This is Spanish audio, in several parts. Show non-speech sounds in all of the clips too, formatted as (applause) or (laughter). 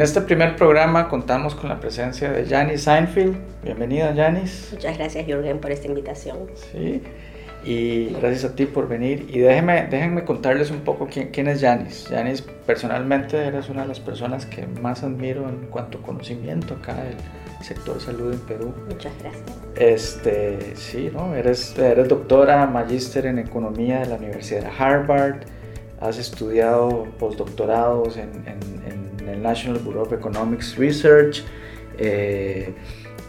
en este primer programa contamos con la presencia de Janice Seinfeld. Bienvenida, Janice. Muchas gracias, Jürgen, por esta invitación. Sí, y gracias a ti por venir. Y déjenme, déjenme contarles un poco quién, quién es Janice. Janice, personalmente, eres una de las personas que más admiro en cuanto a conocimiento acá del sector salud en Perú. Muchas gracias. Este, sí, ¿no? Eres, eres doctora, magíster en economía de la Universidad de Harvard. Has estudiado postdoctorados en, en, en National Bureau of Economics Research. Eh,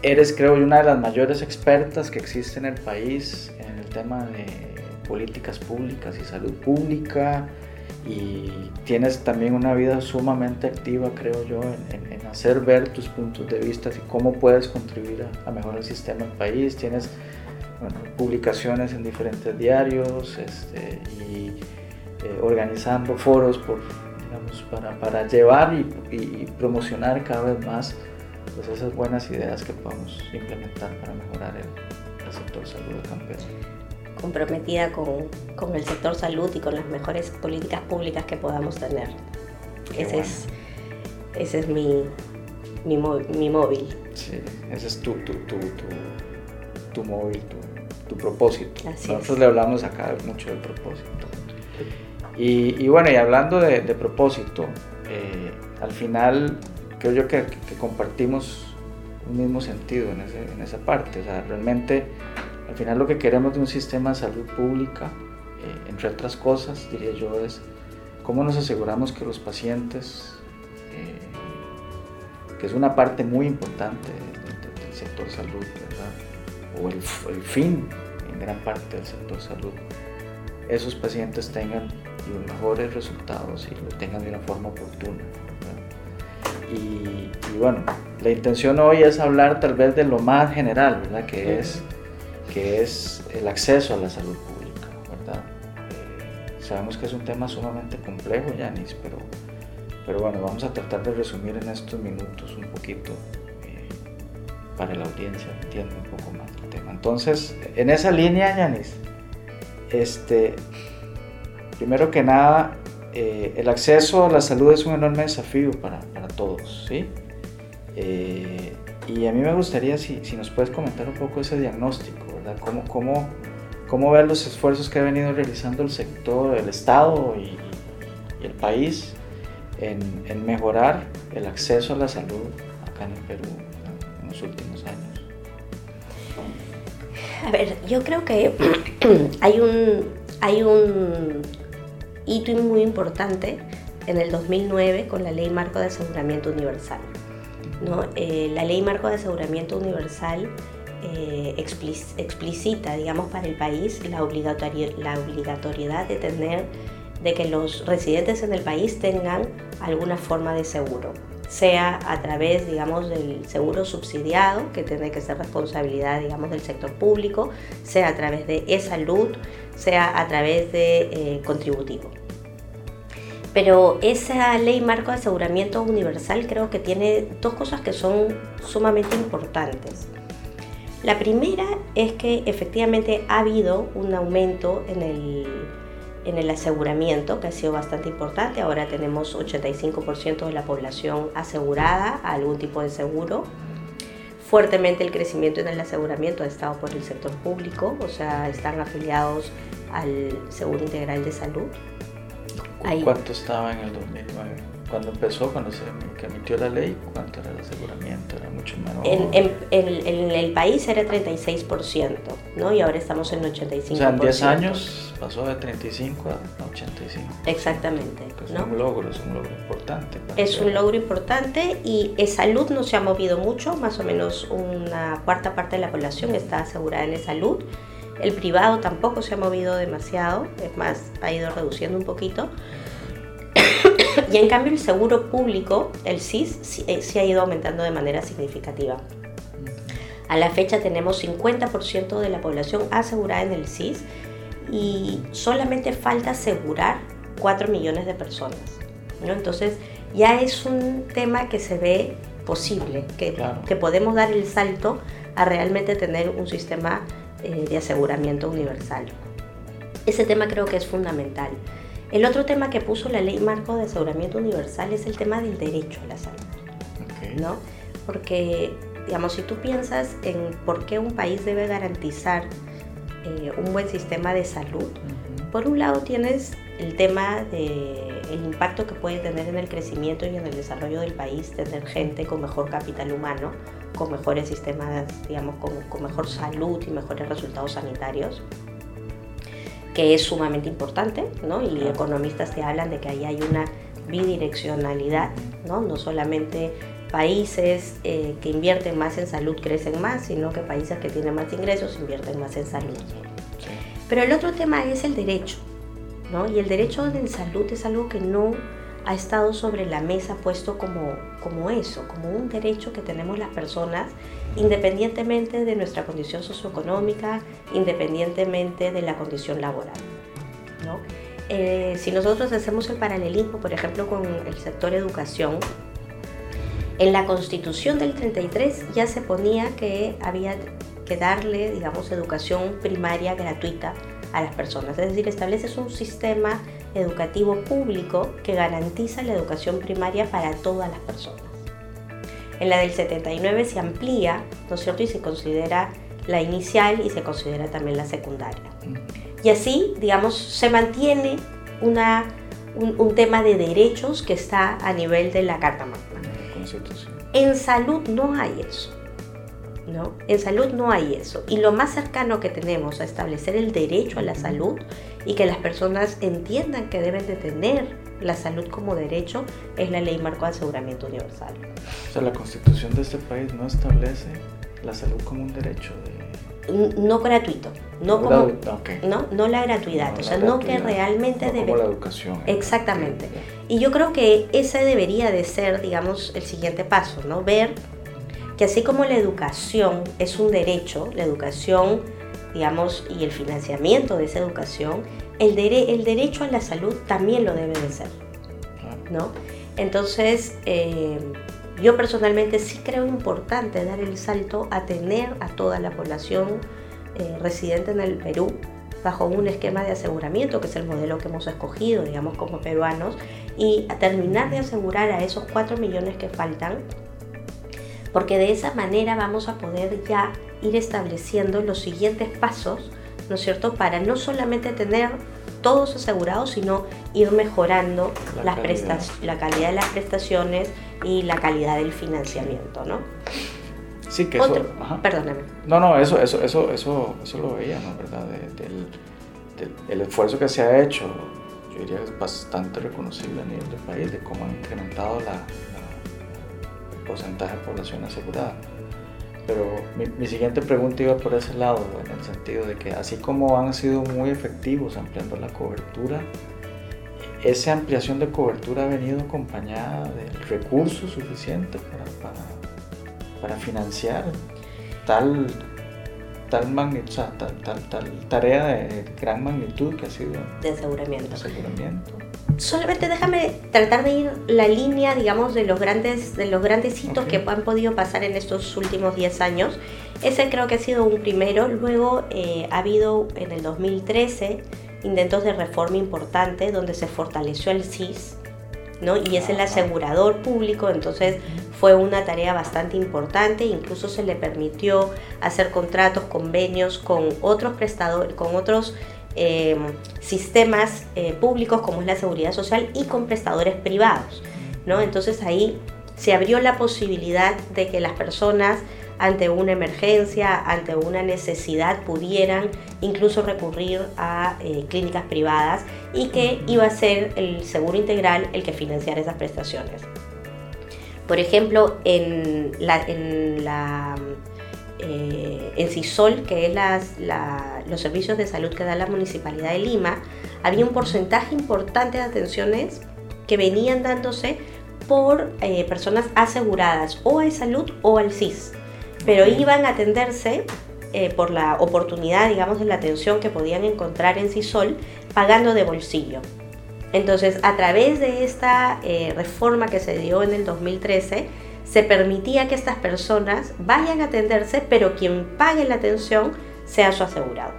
eres, creo una de las mayores expertas que existe en el país en el tema de políticas públicas y salud pública y tienes también una vida sumamente activa, creo yo, en, hacer ver tus puntos de vista y cómo puedes contribuir a, a mejorar el sistema del país. Tienes bueno, publicaciones en diferentes diarios este, y eh, organizando foros por, digamos, para, para llevar y, y, promocionar cada vez más pues, esas buenas ideas que podemos implementar para mejorar el, el sector salud de Campeche comprometida con, con, el sector salud y con las mejores políticas públicas que podamos tener. ese, bueno. es, ese es mi, mi, mi, móvil. Sí, ese es tu, tu, tu, tu, tu móvil, tu, propósito. Así Nosotros es. le hablamos acá mucho del propósito. Y, bueno, y hablando de, propósito, eh, al final creo yo que, compartimos un mismo sentido en, ese, en esa parte. O sea, realmente al final lo que queremos de un sistema de salud pública, eh, entre otras cosas, diría yo, es cómo nos aseguramos que los pacientes, eh, que es una parte muy importante del, sector salud, o el, el, fin en gran parte del sector salud, esos pacientes tengan los mejores resultados y lo tengan de una forma oportuna. Y, y, bueno, la intención hoy es hablar tal vez de lo más general, ¿verdad? Que es que es el acceso a la salud pública, ¿verdad? Eh, sabemos que es un tema sumamente complejo, Yanis, pero, pero bueno, vamos a tratar de resumir en estos minutos un poquito eh, para la audiencia entienda un poco más el tema. Entonces, en esa línea, Yanis, este, primero que nada, eh, el acceso a la salud es un enorme desafío para, para todos, ¿sí? Eh, y a mí me gustaría si, si, nos puedes comentar un poco ese diagnóstico, ¿verdad? ¿Cómo, cómo, cómo ver los esfuerzos que ha venido realizando el sector, el Estado y, el país en, en, mejorar el acceso a la salud acá en el Perú en los últimos años? A ver, yo creo que (clears throat) hay un, hay hito muy importante en el 2009 con la Ley Marco de Aseguramiento Universal. ¿no? Eh, la Ley Marco de Aseguramiento Universal eh, explicita, digamos, para el país la, la obligatoriedad de tener, de que los residentes en el país tengan alguna forma de seguro, sea a través, digamos, del seguro subsidiado, que tiene que ser responsabilidad, digamos, del sector público, sea a través de e-salud, sea a través de eh, contributivo. Pero esa ley marco de aseguramiento universal creo que tiene dos cosas que son sumamente importantes. La primera es que efectivamente ha habido un aumento en el, en el aseguramiento que ha sido bastante importante. Ahora tenemos 85% de la población asegurada a algún tipo de seguro. Fuertemente el crecimiento en el aseguramiento ha estado por el sector público, o sea, están afiliados al Seguro Integral de Salud. Ahí. ¿Cuánto estaba en el 2009? Cuando empezó, cuando se emitió la ley, ¿cuánto era el aseguramiento? Mucho menor. En, en, en, en el país era 36%, ¿no? Y ahora estamos en 85%. O sea, en 10 años pasó de 35 a 85. Exactamente. Pues ¿no? Es un logro, es un logro importante. Es un logro importante y salud no se ha movido mucho, más o menos una cuarta parte de la población está asegurada en salud. El privado tampoco se ha movido demasiado, es más, ha ido reduciendo un poquito. Y en cambio el seguro público, el SIS, sí, sí, ha ido aumentando de manera significativa. A la fecha tenemos 50% de la población asegurada en el SIS y solamente falta asegurar 4 millones de personas. ¿no? Entonces ya es un tema que se ve posible, que, claro. que podemos dar el salto a realmente tener un sistema eh, de aseguramiento universal. Ese tema creo que es fundamental. El otro tema que puso la ley marco de aseguramiento universal es el tema del derecho a la salud. ¿no? Porque, digamos, si tú piensas en por qué un país debe garantizar eh, un buen sistema de salud, por un lado tienes el tema del el impacto que puede tener en el crecimiento y en el desarrollo del país tener gente con mejor capital humano, con mejores sistemas, digamos, con, con mejor salud y mejores resultados sanitarios que es sumamente importante, ¿no? Y economistas te hablan de que ahí hay una bidireccionalidad, ¿no? No solamente países eh, que invierten más en salud crecen más, sino que países que tienen más ingresos invierten más en salud. Pero el otro tema es el derecho, ¿no? Y el derecho en salud es algo que no ha estado sobre la mesa puesto como, como eso, como un derecho que tenemos las personas independientemente de nuestra condición socioeconómica, independientemente de la condición laboral. Eh, si nosotros hacemos el paralelismo, por ejemplo, con el sector educación, en la constitución del 33 ya se ponía que había que darle, digamos, educación primaria gratuita a las personas. Es decir, estableces un sistema educativo público que garantiza la educación primaria para todas las personas. En la del 79 se amplía, ¿no es cierto? Y se considera la inicial y se considera también la secundaria. Y así, digamos, se mantiene una, un, tema de derechos que está a nivel de la Carta Magna. En salud no hay eso. ¿no? En salud no hay eso. Y lo más cercano que tenemos a establecer el derecho a la salud y que las personas entiendan que deben de tener la salud como derecho es la ley marco de aseguramiento universal. O sea, la constitución de este país no establece la salud como un derecho no gratuito, no como no, no la gratuidad, o sea, no que realmente no debe como la educación. Exactamente. Y yo creo que ese debería de ser, digamos, el siguiente paso, ¿no? Ver que así como la educación es un derecho, la educación, digamos, y el financiamiento de esa educación, el, el derecho a la salud también lo debe de ser, ¿no? Entonces, eh, yo personalmente sí creo importante dar el salto a tener a toda la población eh, residente en el Perú bajo un esquema de aseguramiento, que es el modelo que hemos escogido, digamos, como peruanos, y a terminar de asegurar a esos 4 millones que faltan porque de esa manera vamos a poder ya ir estableciendo los siguientes pasos, ¿no es cierto?, para no solamente tener todos asegurados, sino ir mejorando la, calidad. la calidad de las prestaciones y la calidad del financiamiento, ¿no? Sí, que eso... Perdóname. No, no, eso, eso, eso, eso, eso lo veíamos, ¿verdad? del, el esfuerzo que se ha hecho, yo diría que es bastante reconocible a nivel del país, de cómo han incrementado la, porcentaje de población asegurada. Pero mi, siguiente pregunta iba por ese lado, en el sentido de que así como han sido muy efectivos ampliando la cobertura, esa ampliación de cobertura ha venido acompañada del recurso suficiente para, para, financiar tal, tal, magnitud, tal, tal, tal, tarea de gran magnitud que ha sido de aseguramiento. De aseguramiento solamente déjame tratar de ir la línea, digamos, de los grandes, de los grandes hitos que han podido pasar en estos últimos 10 años. Ese creo que ha sido un primero. Luego eh, ha habido en el 2013 intentos de reforma importante donde se fortaleció el CIS, ¿no? Y es el asegurador público, entonces fue una tarea bastante importante, incluso se le permitió hacer contratos, convenios con otros prestadores, con otros eh, sistemas eh, públicos como es la seguridad social y con prestadores privados. ¿no? Entonces ahí se abrió la posibilidad de que las personas ante una emergencia, ante una necesidad, pudieran incluso recurrir a eh, clínicas privadas y que iba a ser el seguro integral el que financiara esas prestaciones. Por ejemplo, en la, en la eh, en CISOL, que es los servicios de salud que da la Municipalidad de Lima, había un porcentaje importante de atenciones que venían dándose por eh, personas aseguradas o a salud o al CIS, pero iban a atenderse eh, por la oportunidad, digamos, de la atención que podían encontrar en CISOL pagando de bolsillo. Entonces, a través de esta reforma que se dio en el 2013, se permitía que estas personas vayan a atenderse, pero quien pague la atención sea su asegurado.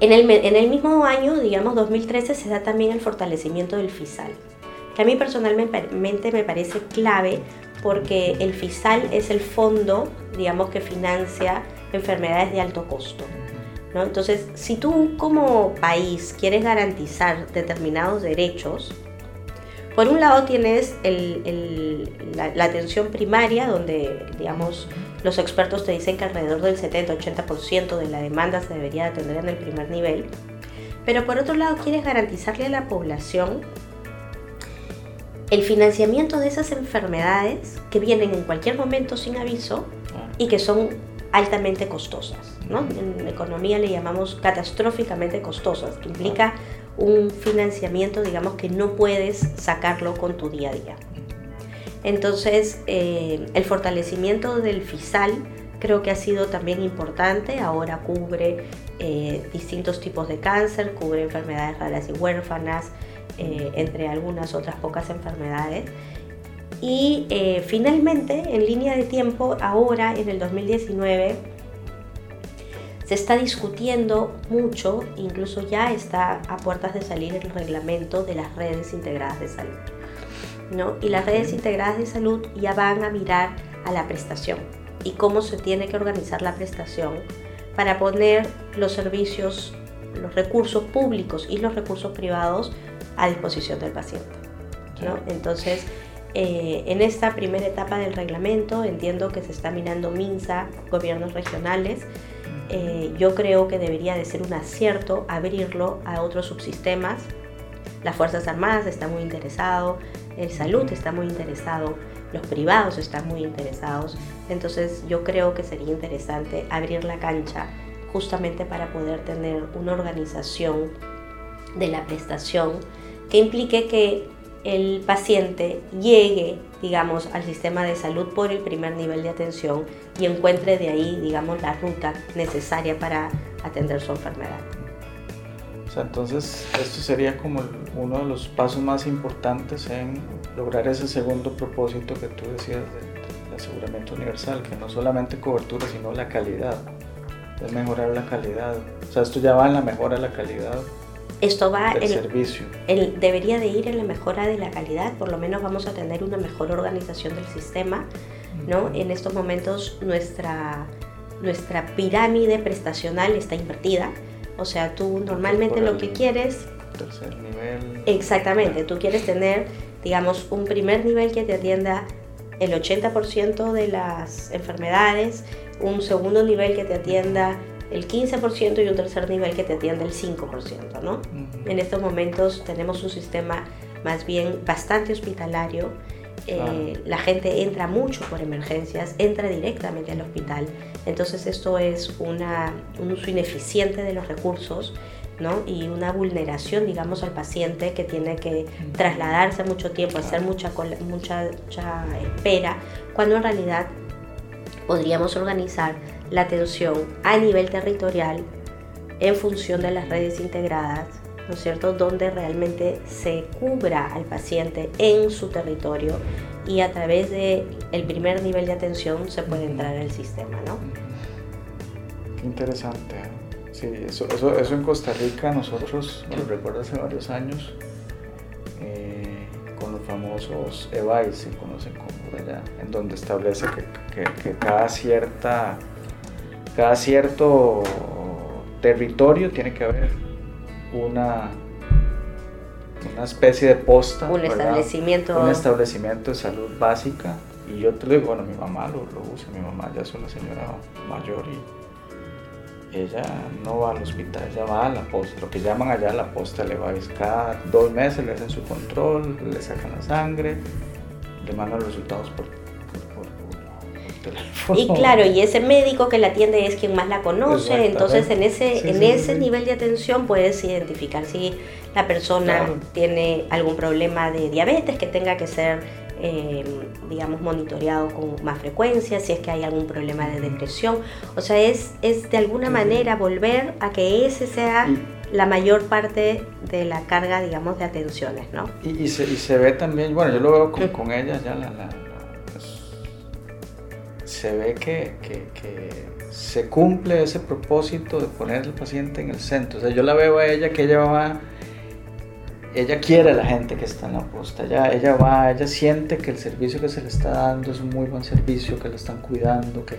En el, en el mismo año, digamos 2013, se da también el fortalecimiento del FISAL, que a mí personalmente me parece clave porque el FISAL es el fondo, digamos, que financia enfermedades de alto costo. ¿no? Entonces, si tú como país quieres garantizar determinados derechos, por un lado tienes la, atención primaria, donde, digamos, los expertos te dicen que alrededor del 70-80% de la demanda se debería atender en el primer nivel. Pero por otro lado, quieres garantizarle a la población el financiamiento de esas enfermedades que vienen en cualquier momento sin aviso y que son altamente costosas. ¿no? En economía le llamamos catastróficamente costosas, que implica un financiamiento, digamos, que no puedes sacarlo con tu día a día. Entonces, eh, el fortalecimiento del FISAL creo que ha sido también importante. Ahora cubre eh, distintos tipos de cáncer, cubre enfermedades raras y huérfanas, eh, entre algunas otras pocas enfermedades. Y finalmente, en línea de tiempo, ahora en el 2019, se está discutiendo mucho, incluso ya está a puertas de salir el reglamento de las redes integradas de salud. Y las redes integradas de salud ya van a mirar a la prestación y cómo se tiene que organizar la prestación para poner los servicios, los recursos públicos y los recursos privados a disposición del paciente. Entonces, eh, en esta primera etapa del reglamento entiendo que se está mirando MINSA, gobiernos regionales. Eh, yo creo que debería de ser un acierto abrirlo a otros subsistemas. Las Fuerzas Armadas están muy interesados, el salud está muy interesado, los privados están muy interesados. Entonces yo creo que sería interesante abrir la cancha justamente para poder tener una organización de la prestación que implique que el paciente llegue, digamos, al sistema de salud por el primer nivel de atención y encuentre de ahí, digamos, la ruta necesaria para atender su enfermedad. O sea, entonces esto sería como uno de los pasos más importantes en lograr ese segundo propósito que tú decías del aseguramiento universal, que no solamente cobertura, sino la calidad, es mejorar la calidad. O sea, esto ya va en la mejora de la calidad esto va servicio. El, debería de ir en la mejora de la calidad, por lo menos vamos a tener una mejor organización del sistema, ¿no? En estos momentos nuestra, nuestra pirámide prestacional está invertida, o sea, tú normalmente lo que quieres... Tercer nivel. Exactamente, tú quieres tener, digamos, un primer nivel que te atienda el 80% de las enfermedades, un segundo nivel que te atienda el 15% y un tercer nivel que te atiende el 5%, ¿no? En estos momentos tenemos un sistema más bien bastante hospitalario. Eh, la gente entra mucho por emergencias, entra directamente al hospital. Entonces esto es una, un uso ineficiente de los recursos ¿no? y una vulneración, digamos, al paciente que tiene que trasladarse mucho tiempo, hacer mucha, mucha, mucha espera, cuando en realidad podríamos organizar la atención a nivel territorial en función de las redes integradas, ¿no es cierto?, donde realmente se cubra al paciente en su territorio y a través del el primer nivel de atención se puede entrar al sistema, ¿no? Qué interesante. Sí, eso, eso, eso, en Costa Rica nosotros, lo recuerdo hace varios años, eh, con los famosos EVAIS, se conocen como allá, en donde establece que, que, que cada cierta cada cierto territorio tiene que haber una, una especie de posta. Un establecimiento. Un establecimiento de salud básica. Y yo te lo digo, bueno, mi mamá lo, usa, mi mamá ya es una señora mayor y ella no va al hospital, ella va a la posta, lo que llaman allá la posta, le va a cada dos meses, le hacen su control, le sacan la sangre, le mandan los resultados por y claro, y ese médico que la atiende es quien más la conoce, entonces en ese, en ese nivel de atención puedes identificar si la persona tiene algún problema de diabetes que tenga que ser, eh, digamos, monitoreado con más frecuencia, si es que hay algún problema de depresión. O sea, es, es de alguna manera volver a que ese sea... la mayor parte de la carga, digamos, de atenciones, ¿no? Y, y, se, y se, ve también, bueno, yo lo veo con, con ella ya la, la se ve que, se cumple ese propósito de poner al paciente en el centro. O sea, yo la veo a ella que ella va ella quiere a la gente que está en la posta, ella, ella va, ella siente que el servicio que se le está dando es un muy buen servicio, que la están cuidando, que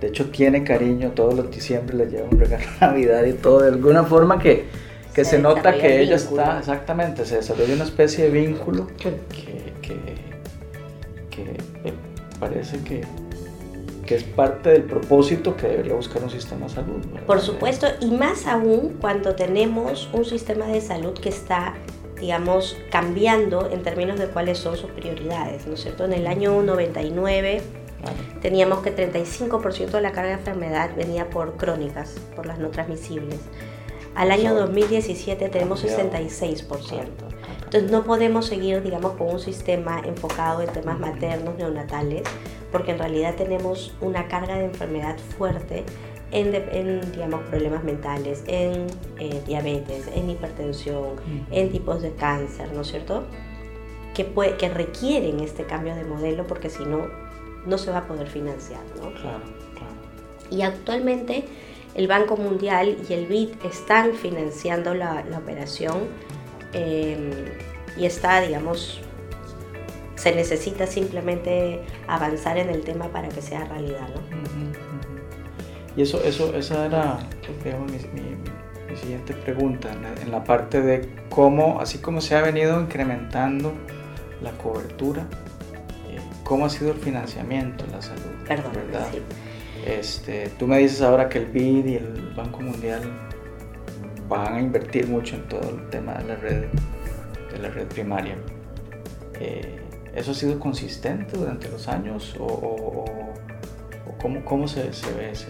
de hecho tiene cariño, todos los diciembre le lleva un regalo de Navidad y todo, de alguna forma que, que se, nota que ella está, exactamente, se desarrolla una especie de vínculo que, que, que parece que, que es parte del propósito que debería buscar un sistema de salud. Por supuesto, y más aún cuando tenemos un sistema de salud que está digamos, cambiando en términos de cuáles son sus prioridades, ¿no es cierto? En el año 99 teníamos que 35% de la carga de enfermedad venía por crónicas, por las no transmisibles. Al año 2017 tenemos 66%. Entonces no podemos seguir, digamos, con un sistema enfocado en temas maternos, neonatales, porque en realidad tenemos una carga de enfermedad fuerte en, digamos, problemas mentales, en eh, diabetes, en hipertensión, en tipos de cáncer, ¿no es cierto? Que, puede, que requieren este cambio de modelo porque si no, no se va a poder financiar, ¿no? Claro, claro. Y actualmente el Banco Mundial y el BID están financiando la, la operación em, y está, digamos, se necesita simplemente avanzar en el tema para que sea realidad, ¿no? Y eso, eso, esa era digamos, mi, mi, siguiente pregunta, en la, parte de cómo, así como se ha venido incrementando la cobertura, eh, cómo ha sido el financiamiento en la salud. Perdón, ¿verdad? Este, tú me dices ahora que el BID y el Banco Mundial van a invertir mucho en todo el tema de la red, de la red primaria. Eh, ¿Eso ha sido consistente durante los años o, cómo, cómo se, se, ve ese,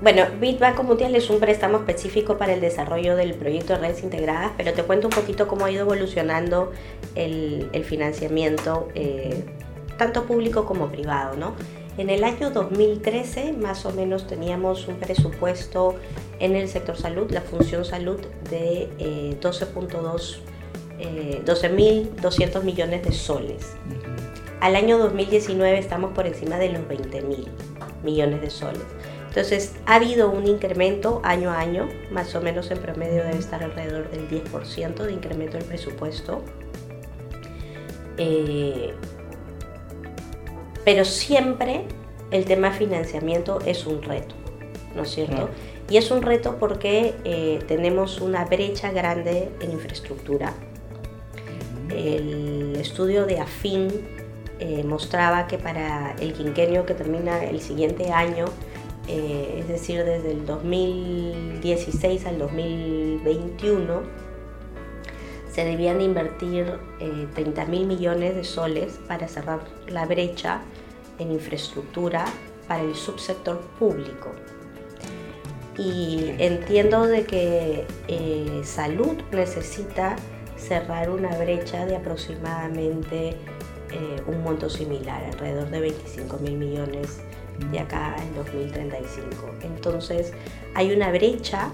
bueno, Bitbanco Mundial es un préstamo específico para el desarrollo del proyecto de redes integradas, pero te cuento un poquito cómo ha ido evolucionando el, financiamiento, eh, tanto público como privado, ¿no? En el año 2013 más o menos teníamos un presupuesto en el sector salud, la función salud de 12.2 eh, 12.200 eh, millones de soles. Al año 2019 estamos por encima de los 20.000 millones de soles. Entonces, ha habido un incremento año a año, más o menos en promedio debe estar alrededor del 10% de incremento del presupuesto. Eh, pero siempre el tema financiamiento es un reto, ¿no es cierto? Y es un reto porque eh, tenemos una brecha grande en infraestructura. El estudio de AFIN eh, mostraba que para el quinquenio que termina el siguiente año, eh, es decir, desde el 2016 al 2021, se debían invertir 30 eh, mil millones de soles para cerrar la brecha en infraestructura para el subsector público. Y entiendo de que salud necesita cerrar una brecha de aproximadamente eh, un monto similar, alrededor de 25 mil millones de acá en 2035. Entonces hay una brecha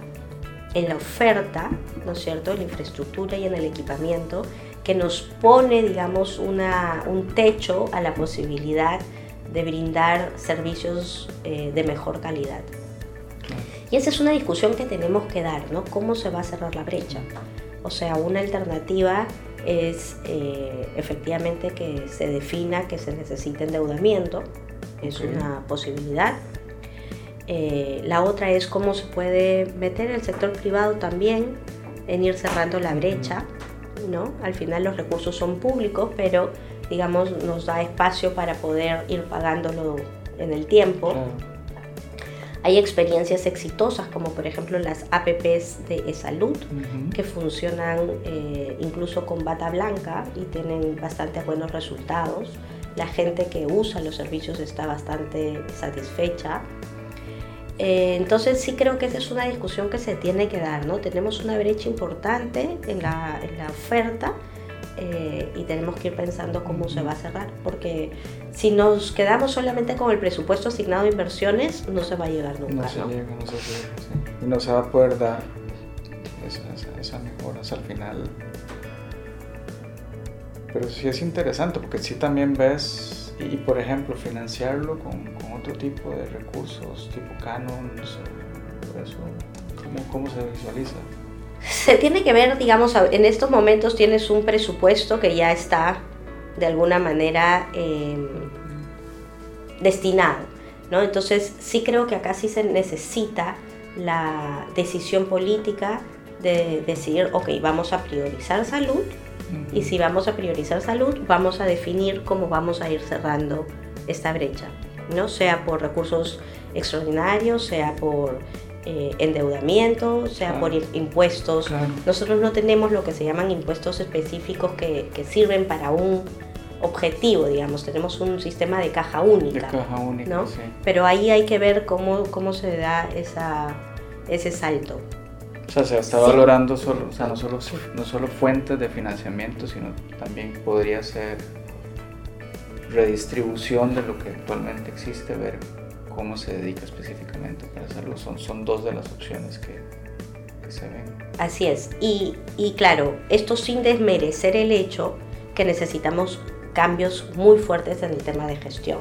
en la oferta, ¿no es cierto?, en la infraestructura y en el equipamiento que nos pone, digamos, una, un techo a la posibilidad de brindar servicios eh, de mejor calidad. Y esa es una discusión que tenemos que dar, ¿no? ¿Cómo se va a cerrar la brecha? O sea, una alternativa es eh, efectivamente que se defina que se necesita endeudamiento, es una posibilidad. Eh, la otra es cómo se puede meter el sector privado también en ir cerrando la brecha, ¿no? Al final los recursos son públicos, pero digamos nos da espacio para poder ir pagándolo en el tiempo. Hay experiencias exitosas como por ejemplo las APPs de salud que funcionan eh, incluso con bata blanca y tienen bastante buenos resultados. La gente que usa los servicios está bastante satisfecha. Eh, entonces sí creo que esa es una discusión que se tiene que dar, ¿no? Tenemos una brecha importante en la, en la oferta eh, y tenemos que ir pensando cómo se va a cerrar, porque si nos quedamos solamente con el presupuesto asignado a inversiones, no se va a llegar nunca. No se llega, no se llega, Y no se va a poder dar esa, mejora al final. Pero sí es interesante, porque sí también ves, y, por ejemplo, financiarlo con, otro tipo de recursos, tipo Canon, eso, ¿cómo, cómo se visualiza? Se tiene que ver, digamos, en estos momentos tienes un presupuesto que ya está de alguna manera em, destinado, ¿no? Entonces sí creo que acá sí se necesita la decisión política de decir, ok, vamos a priorizar salud y si vamos a priorizar salud, vamos a definir cómo vamos a ir cerrando esta brecha, ¿no? Sea por recursos extraordinarios, sea por eh, endeudamiento, sea por impuestos. Nosotros no tenemos lo que se llaman impuestos específicos que, que, sirven para un objetivo, digamos. Tenemos un sistema de caja única. De caja única, ¿no? Pero ahí hay que ver cómo, cómo se da esa, ese salto. O sea, se está valorando solo, o sea, no, solo, no solo fuentes de financiamiento, sino también podría ser redistribución de lo que actualmente existe, ver cómo se dedica específicamente para hacerlo. Son, son dos de las opciones que, se ven. Así es. Y, y claro, esto sin desmerecer el hecho que necesitamos cambios muy fuertes en el tema de gestión.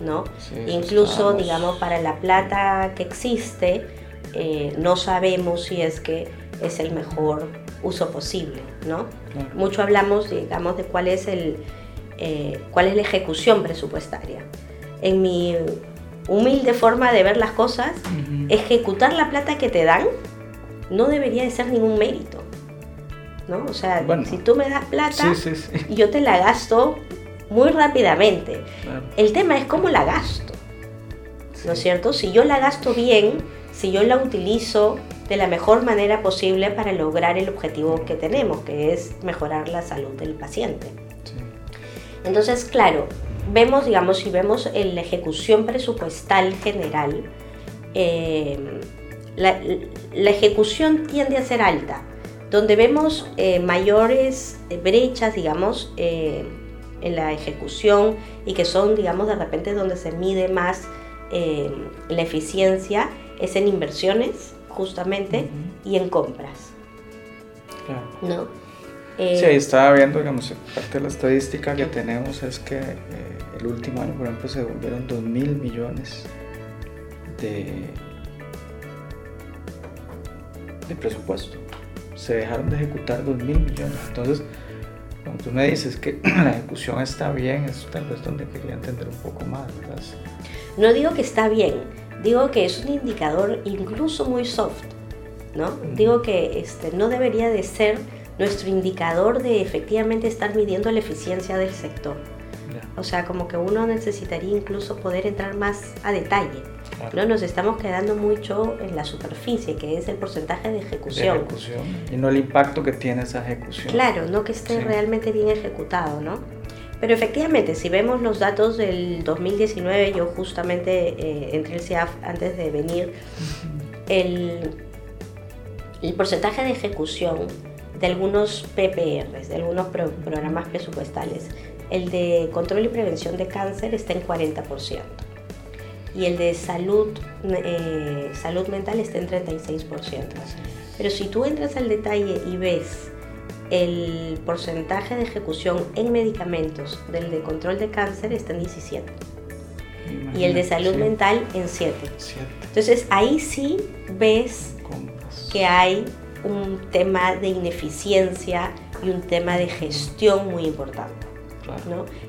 ¿no? Incluso, digamos, para la plata que existe, eh, no sabemos si es que es el mejor uso posible, ¿no? Mucho hablamos, digamos, de cuál es, el, eh, cuál es la ejecución presupuestaria. En mi humilde forma de ver las cosas, ejecutar la plata que te dan no debería de ser ningún mérito. ¿no? O sea, si tú me das plata, yo te la gasto muy rápidamente. El tema es cómo la gasto. ¿No es cierto? Si yo la gasto bien, si yo la utilizo de la mejor manera posible para lograr el objetivo que tenemos, que es mejorar la salud del paciente. Entonces, claro, vemos, digamos, si vemos en la ejecución presupuestal general, eh, la, ejecución tiende a ser alta. Donde vemos eh, mayores brechas, digamos, eh, en la ejecución y que son, digamos, de repente donde se mide más la eficiencia, es en inversiones, justamente, y en compras. Claro. ¿No? sí, ahí estaba viendo, digamos, parte de la estadística que tenemos es que el último año, por ejemplo, se devolvieron 2 mil millones de, de presupuesto. Se dejaron de ejecutar 2 mil millones. Entonces, cuando tú me dices que (clears throat) la ejecución está bien, es tal vez donde quería entender un poco más. No digo que está bien, digo que es un indicador incluso muy soft. ¿no? Digo que este, no debería de ser nuestro indicador de efectivamente estar midiendo la eficiencia del sector. O sea, como que uno necesitaría incluso poder entrar más a detalle. ¿no? Nos estamos quedando mucho en la superficie, que es el porcentaje de ejecución. De ejecución. Y no el impacto que tiene esa ejecución. Claro, no que esté realmente bien ejecutado, ¿no? Pero efectivamente, si vemos los datos del 2019, yo justamente eh, entré el CIAF antes de venir, el, el porcentaje de ejecución de algunos PPRs, de algunos programas presupuestales, el de control y prevención de cáncer está en 40% y el de salud, eh, salud mental está en 36%. Pero si tú entras al detalle y ves el porcentaje de ejecución en medicamentos del de control de cáncer está en 17 y el de salud mental en 7. Entonces ahí sí ves que hay un tema de ineficiencia y un tema de gestión muy importante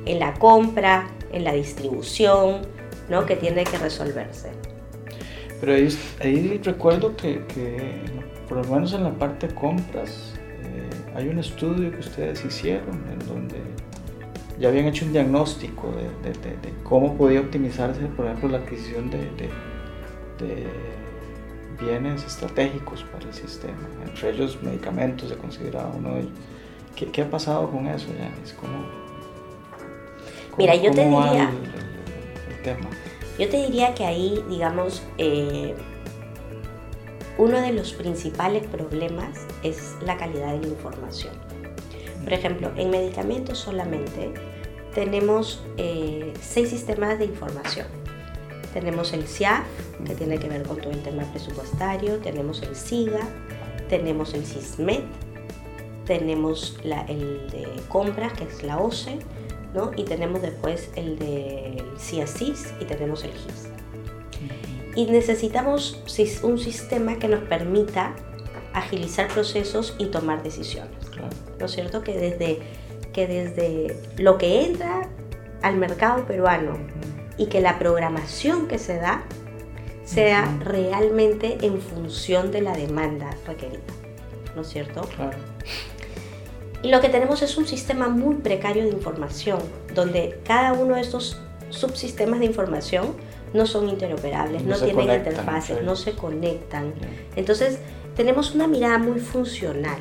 en la compra, en la distribución, ¿no? que tiene que resolverse. Pero ahí, recuerdo que, por lo menos en la parte de compras, eh, hay un estudio que ustedes hicieron en donde ya habían hecho un diagnóstico de, cómo podía optimizarse, por ejemplo, la adquisición de, bienes estratégicos para el sistema, entre ellos medicamentos se consideraba uno de ellos. ¿Qué, ha pasado con eso ya? Es como, Mira, yo te diría. Yo te diría que ahí, digamos, eh, uno de los principales problemas es la calidad de la información. Por ejemplo, en medicamentos solamente tenemos eh, seis sistemas de información. Tenemos el CIAF, que tiene que ver con todo el tema presupuestario, tenemos el SIGA, tenemos el CISMET, tenemos el de compras, que es la OCE, y tenemos después el del CIASIS y tenemos el GIS. Y necesitamos un sistema que nos permita agilizar procesos y tomar decisiones. ¿No es cierto? Que desde, que desde lo que entra al mercado peruano y que la programación que se da sea realmente en función de la demanda requerida. ¿No es cierto? Claro. Y lo que tenemos es un sistema muy precario de información, donde cada uno de estos subsistemas de información no son interoperables, no, tienen interfaces, no se conectan. Entonces, tenemos una mirada muy funcional,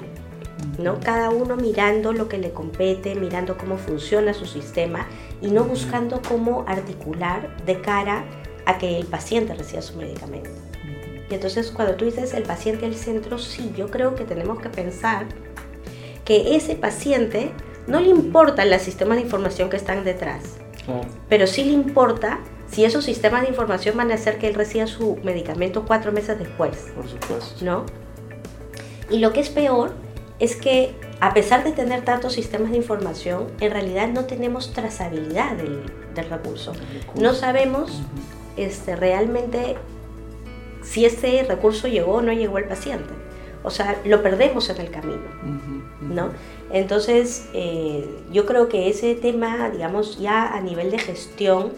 ¿no? Cada uno mirando lo que le compete, mirando cómo funciona su sistema y no buscando cómo articular de cara a que el paciente reciba su medicamento. Y entonces cuando tú dices el paciente al centro, sí, yo creo que tenemos que pensar que ese paciente no le importan los sistemas de información que están detrás, pero sí le importa si esos sistemas de información van a hacer que él reciba su medicamento cuatro meses después. Por supuesto. ¿No? Y lo que es peor es que a pesar de tener tantos sistemas de información, en realidad no tenemos trazabilidad del, recurso. No sabemos este, realmente si ese recurso llegó o no llegó al paciente. O sea, lo perdemos en el camino, ¿no? Entonces, eh, yo creo que ese tema, digamos, ya a nivel de gestión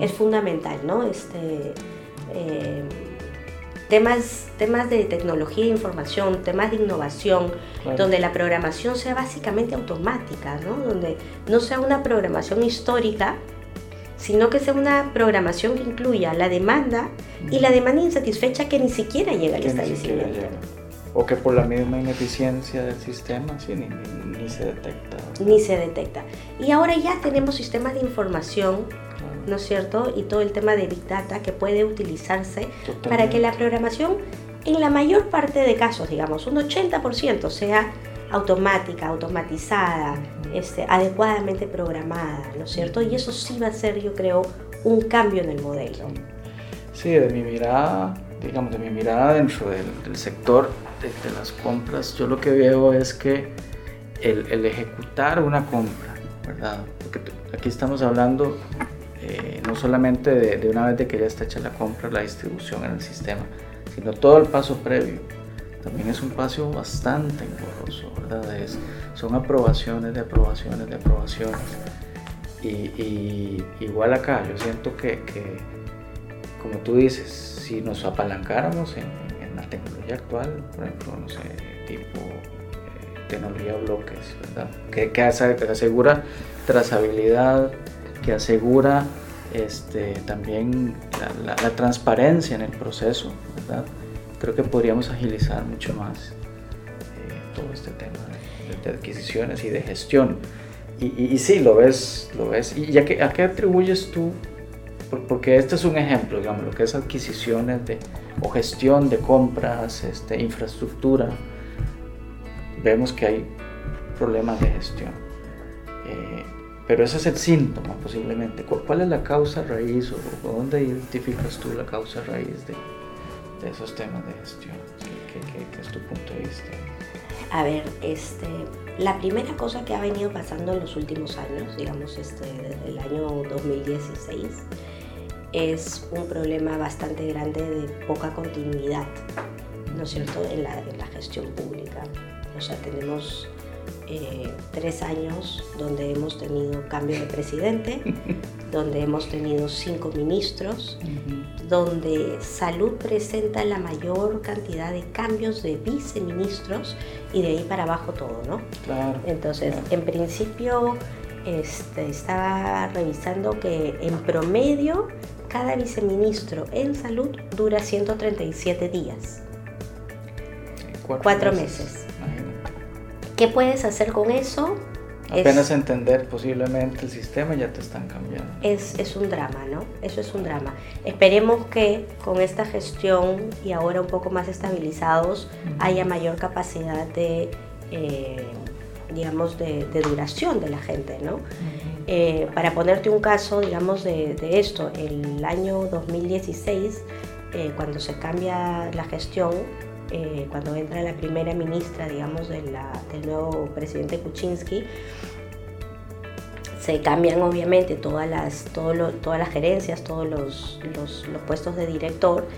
es fundamental, ¿no? Este, eh, temas, temas de tecnología e información, temas de innovación, donde la programación sea básicamente automática, ¿no? Donde no sea una programación histórica, sino que sea una programación que incluya la demanda y la demanda insatisfecha que ni siquiera llega al establecimiento o que por la misma ineficiencia del sistema sí, ni, ni, se detecta. Ni se detecta. Y ahora ya tenemos sistemas de información, ¿no es cierto? Y todo el tema de Big Data que puede utilizarse para que la programación, en la mayor parte de casos, digamos, un 80% sea automática, automatizada, este, adecuadamente programada, ¿no es cierto? Y eso sí va a ser, yo creo, un cambio en el modelo. Sí, de mi mirada, digamos, de mi mirada dentro del, del sector, de, las compras, yo lo que veo es que el, ejecutar una compra, ¿verdad? Porque aquí estamos hablando eh, no solamente de, una vez de que ya está hecha la compra, la distribución en el sistema, sino todo el paso previo. También es un paso bastante engorroso, ¿verdad? Es, son aprobaciones de aprobaciones de aprobaciones. Y, igual acá, yo siento que, que, como tú dices, si nos apalancáramos en, la tecnología actual, por ejemplo, no sé, tipo eh, tecnología bloques, ¿verdad? Que, que, asegura trazabilidad, que asegura este, también la, transparencia en el proceso, ¿verdad? Creo que podríamos agilizar mucho más eh, todo este tema de, adquisiciones y de gestión. Y, y, sí, lo ves, lo ves. ¿Y a qué, a qué atribuyes tú porque este es un ejemplo, digamos, lo que es adquisiciones de, o gestión de compras, este, infraestructura, vemos que hay problemas de gestión. Eh, pero ese es el síntoma posiblemente. ¿Cuál es la causa raíz o, dónde identificas tú la causa raíz de, de esos temas de gestión? ¿Qué, es tu punto de vista? A ver, este, la primera cosa que ha venido pasando en los últimos años, digamos este, desde el año 2016, es un problema bastante grande de poca continuidad, ¿no es cierto?, en la, gestión pública. O sea, tenemos eh, tres años donde hemos tenido cambio de presidente, (laughs) donde hemos tenido cinco ministros, donde salud presenta la mayor cantidad de cambios de viceministros y de ahí para abajo todo, ¿no? Claro. Entonces, en principio, este, estaba revisando que en promedio cada viceministro en salud dura 137 días. Cuatro, meses. ¿Qué puedes hacer con eso? Apenas entender posiblemente el sistema ya te están cambiando. Es, es, un drama, ¿no? Eso es un drama. Esperemos que con esta gestión y ahora un poco más estabilizados haya mayor capacidad de, eh, digamos, de, duración de la gente, ¿no? Eh, para ponerte un caso, digamos, de, esto, el año 2016, eh, cuando se cambia la gestión, eh, cuando entra la primera ministra, digamos, del nuevo presidente Kuczynski, se cambian obviamente todas las, todas las gerencias, todos los, los, puestos de director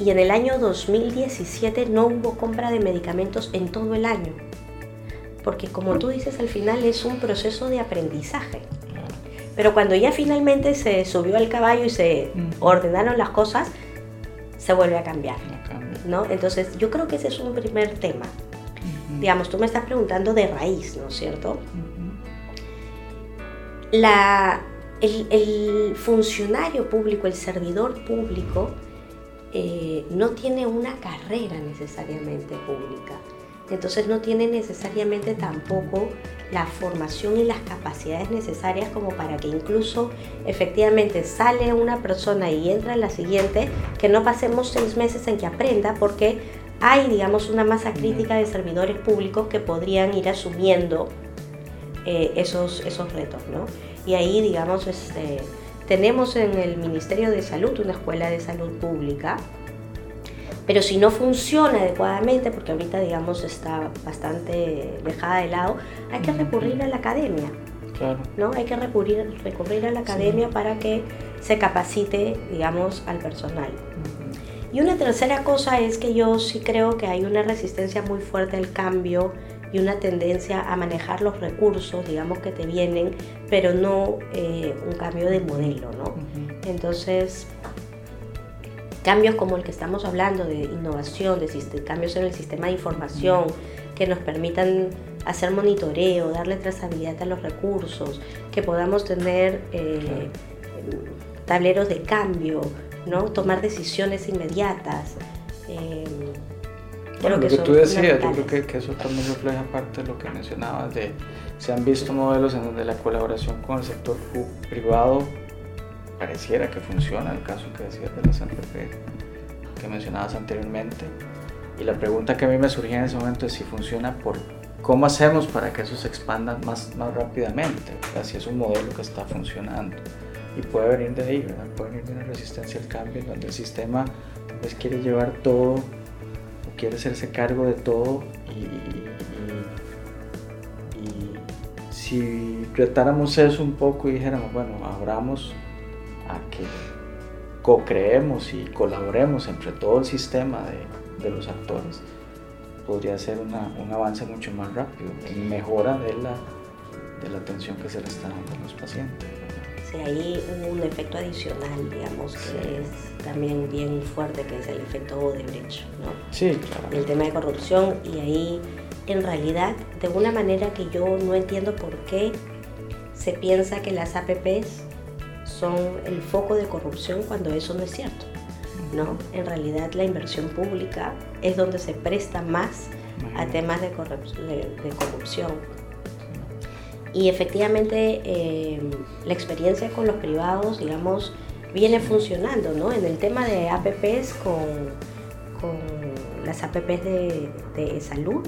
y en el año 2017 no hubo compra de medicamentos en todo el año. Porque como tú dices, al final es un proceso de aprendizaje. Pero cuando ya finalmente se subió al caballo y se ordenaron las cosas, se vuelve a cambiar. ¿no? Entonces yo creo que ese es un primer tema. Digamos, tú me estás preguntando de raíz, ¿no es cierto? La, el, funcionario público, el servidor público, eh, no tiene una carrera necesariamente pública. Entonces no tiene necesariamente tampoco la formación y las capacidades necesarias como para que incluso efectivamente sale una persona y entra en la siguiente, que no pasemos seis meses en que aprenda porque hay, digamos, una masa crítica de servidores públicos que podrían ir asumiendo eh, esos, esos retos, ¿no? Y ahí, digamos, este, tenemos en el Ministerio de Salud una escuela de salud pública, pero si no funciona adecuadamente, porque ahorita, digamos, está bastante dejada de lado, hay que recurrir a la academia. Claro. ¿no? Hay que recurrir, recurrir a la academia para que se capacite, digamos, al personal. Y una tercera cosa es que yo sí creo que hay una resistencia muy fuerte al cambio y una tendencia a manejar los recursos, digamos, que te vienen, pero no eh, un cambio de modelo, ¿no? Entonces, cambios como el que estamos hablando de innovación, de cambios en el sistema de información, que nos permitan hacer monitoreo, darle trazabilidad a los recursos, que podamos tener eh, tableros de cambio, ¿no? tomar decisiones inmediatas. Eh, bueno, lo que, tú decías, yo creo que, eso también refleja parte de lo que mencionabas, de se han visto modelos en donde la colaboración con el sector privado pareciera que funciona, el caso que decías de la CPP que mencionabas anteriormente. Y la pregunta que a mí me surgía en ese momento es si funciona por cómo hacemos para que eso se expanda más, más rápidamente, si es un modelo que está funcionando. Y puede venir de ahí, ¿verdad? puede venir de una resistencia al cambio, donde el sistema pues, quiere llevar todo quiere hacerse cargo de todo y, si tratáramos eso un poco y dijéramos, bueno, abramos a que co-creemos y colaboremos entre todo el sistema de, los actores, podría ser un avance mucho más rápido en mejora de la, de la atención que se le está dando a los pacientes. Sí, ahí un efecto adicional, digamos, que es también bien fuerte, que es el efecto Odebrecht, ¿no? Sí, claro. El tema de corrupción y ahí, en realidad, de una manera que yo no entiendo por qué se piensa que las APPs son el foco de corrupción cuando eso no es cierto, ¿no? En realidad, la inversión pública es donde se presta más a temas de, de corrupción y efectivamente em, la experiencia con los privados, digamos, viene funcionando, ¿no? En el tema de APPs con, con las APPs de, de salud,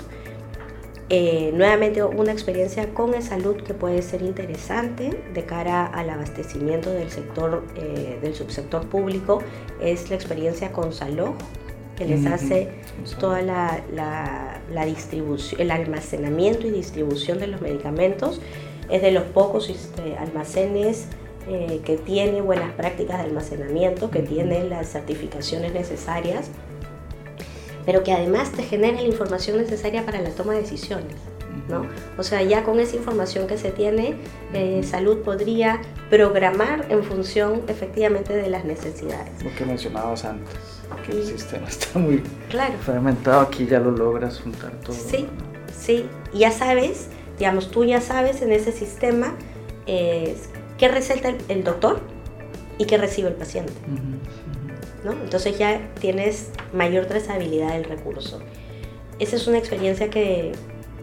eh, nuevamente una experiencia con salud que puede ser interesante de cara al abastecimiento del sector, eh, del subsector público, es la experiencia con Salud que les hace toda la, la, distribución, el almacenamiento y distribución de los medicamentos. Es de los pocos este, almacenes eh, que tiene buenas prácticas de almacenamiento, que tiene las certificaciones necesarias, pero que además te genera la información necesaria para la toma de decisiones. ¿no? O sea, ya con esa información que se tiene, eh, salud podría programar en función efectivamente de las necesidades. Lo que mencionabas antes que el sistema (laughs) está muy claro. fragmentado, aquí ya lo logras juntar todo. Sí, sí, ya sabes, digamos, tú ya sabes en ese sistema eh, qué receta el, doctor y qué recibe el paciente. ¿No? Entonces ya tienes mayor trazabilidad del recurso. Esa es una experiencia que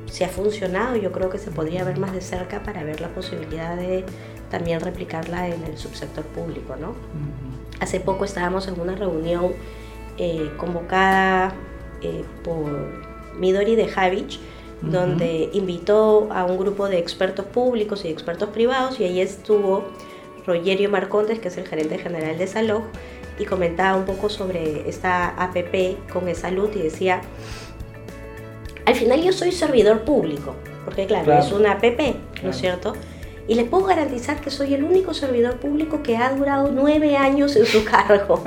si ha funcionado, yo creo que se podría ver más de cerca para ver la posibilidad de también replicarla en el subsector público, ¿no? Hace poco estábamos en una reunión eh, convocada eh, por Midori de Javich, donde invitó a un grupo de expertos públicos y expertos privados y ahí estuvo Rogerio Marcontes, que es el gerente general de Salud, y comentaba un poco sobre esta APP con salud y decía, al final yo soy servidor público, porque claro, es una APP, ¿no es cierto? Y les puedo garantizar que soy el único servidor público que ha durado nueve años en su (laughs) cargo.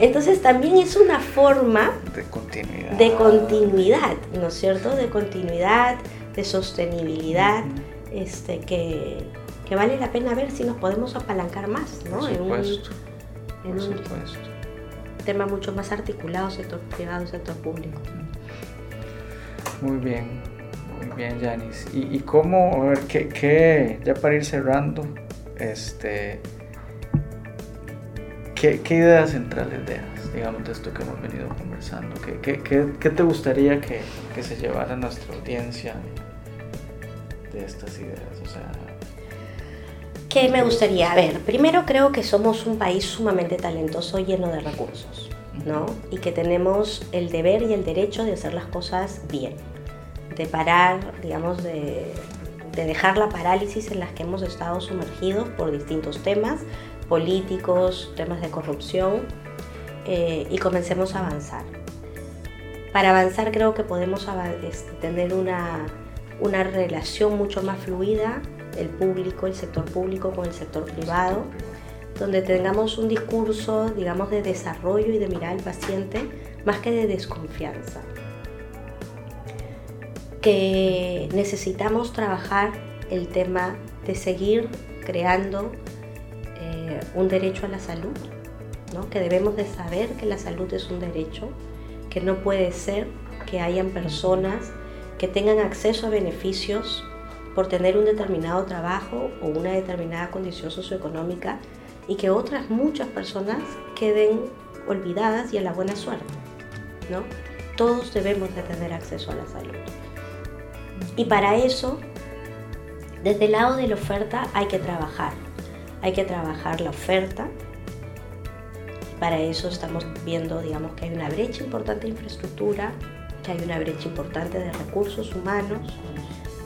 Entonces también es una forma de continuidad, de continuidad ¿no es cierto? De continuidad, de sostenibilidad, este, que, que, vale la pena ver si nos podemos apalancar más, ¿no? Por supuesto. En un, en tema mucho más articulado, sector privado, sector público. Muy bien, muy bien, Yanis. ¿Y, y cómo, a ver, qué, qué, ya para ir cerrando, este, ¿qué, qué ideas centrales dejas, digamos, de esto que hemos venido conversando? ¿Qué, qué, qué, qué te gustaría que, que, se llevara nuestra audiencia de estas ideas? O sea, ¿Qué me gustaría? A ver, primero creo que somos un país sumamente talentoso, lleno de recursos, ¿no? Y que tenemos el deber y el derecho de hacer las cosas bien, de parar, digamos, de, de dejar la parálisis en las que hemos estado sumergidos por distintos temas políticos, temas de corrupción, eh, y comencemos a avanzar. Para avanzar creo que podemos este, tener una, una relación mucho más fluida el público, el sector público con el sector privado, donde tengamos un discurso, digamos, de desarrollo y de mirar al paciente más que de desconfianza. Que necesitamos trabajar el tema de seguir creando eh, un derecho a la salud, ¿no? que debemos de saber que la salud es un derecho, que no puede ser que hayan personas que tengan acceso a beneficios por tener un determinado trabajo o una determinada condición socioeconómica y que otras muchas personas queden olvidadas y a la buena suerte. ¿no? Todos debemos de tener acceso a la salud. Y para eso, desde el lado de la oferta hay que trabajar. Hay que trabajar la oferta. Para eso estamos viendo, digamos, que hay una brecha importante de infraestructura, que hay una brecha importante de recursos humanos,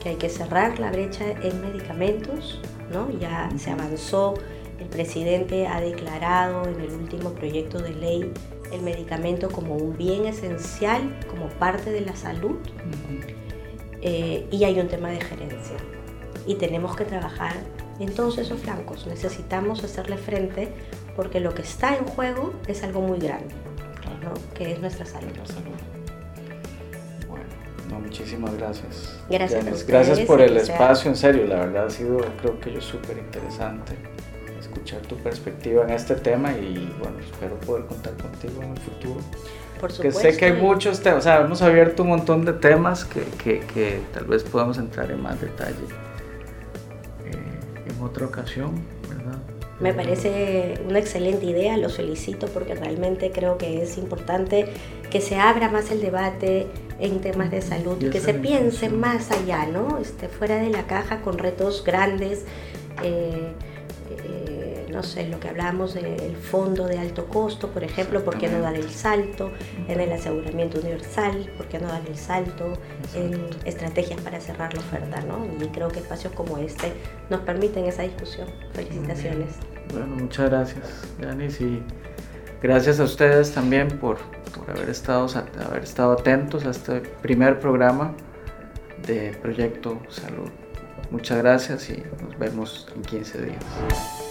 que hay que cerrar la brecha en medicamentos, ¿no? Ya se avanzó, el presidente ha declarado en el último proyecto de ley el medicamento como un bien esencial, como parte de la salud, eh, y hay un tema de gerencia. Y tenemos que trabajar en todos esos flancos. Necesitamos hacerle frente porque lo que está en juego es algo muy grande, ¿no? que es nuestra salud. La salud. No, muchísimas gracias. Gracias. gracias por el espacio, en serio, la verdad ha sido, creo que yo, súper interesante escuchar tu perspectiva en este tema y bueno, espero poder contar contigo en el futuro. Por supuesto. Que sé que hay muchos temas, o sea, hemos abierto un montón de temas que, que, que tal vez podamos entrar en más detalle eh, en otra ocasión, ¿verdad? Me parece una excelente idea, lo felicito porque realmente creo que es importante que se abra más el debate en temas de salud, que se piense más allá, ¿no? Este, fuera de la caja con retos grandes. Eh, eh, no sé, lo que hablamos del fondo de alto costo, por ejemplo, ¿por qué no dar el salto en el aseguramiento universal? ¿Por qué no dar el salto en estrategias para cerrar la oferta? ¿no? Y creo que espacios como este nos permiten esa discusión. Felicitaciones. Bueno, muchas gracias, Yanis, y gracias a ustedes también por, por haber, estado, haber estado atentos a este primer programa de Proyecto Salud. Muchas gracias y nos vemos en 15 días.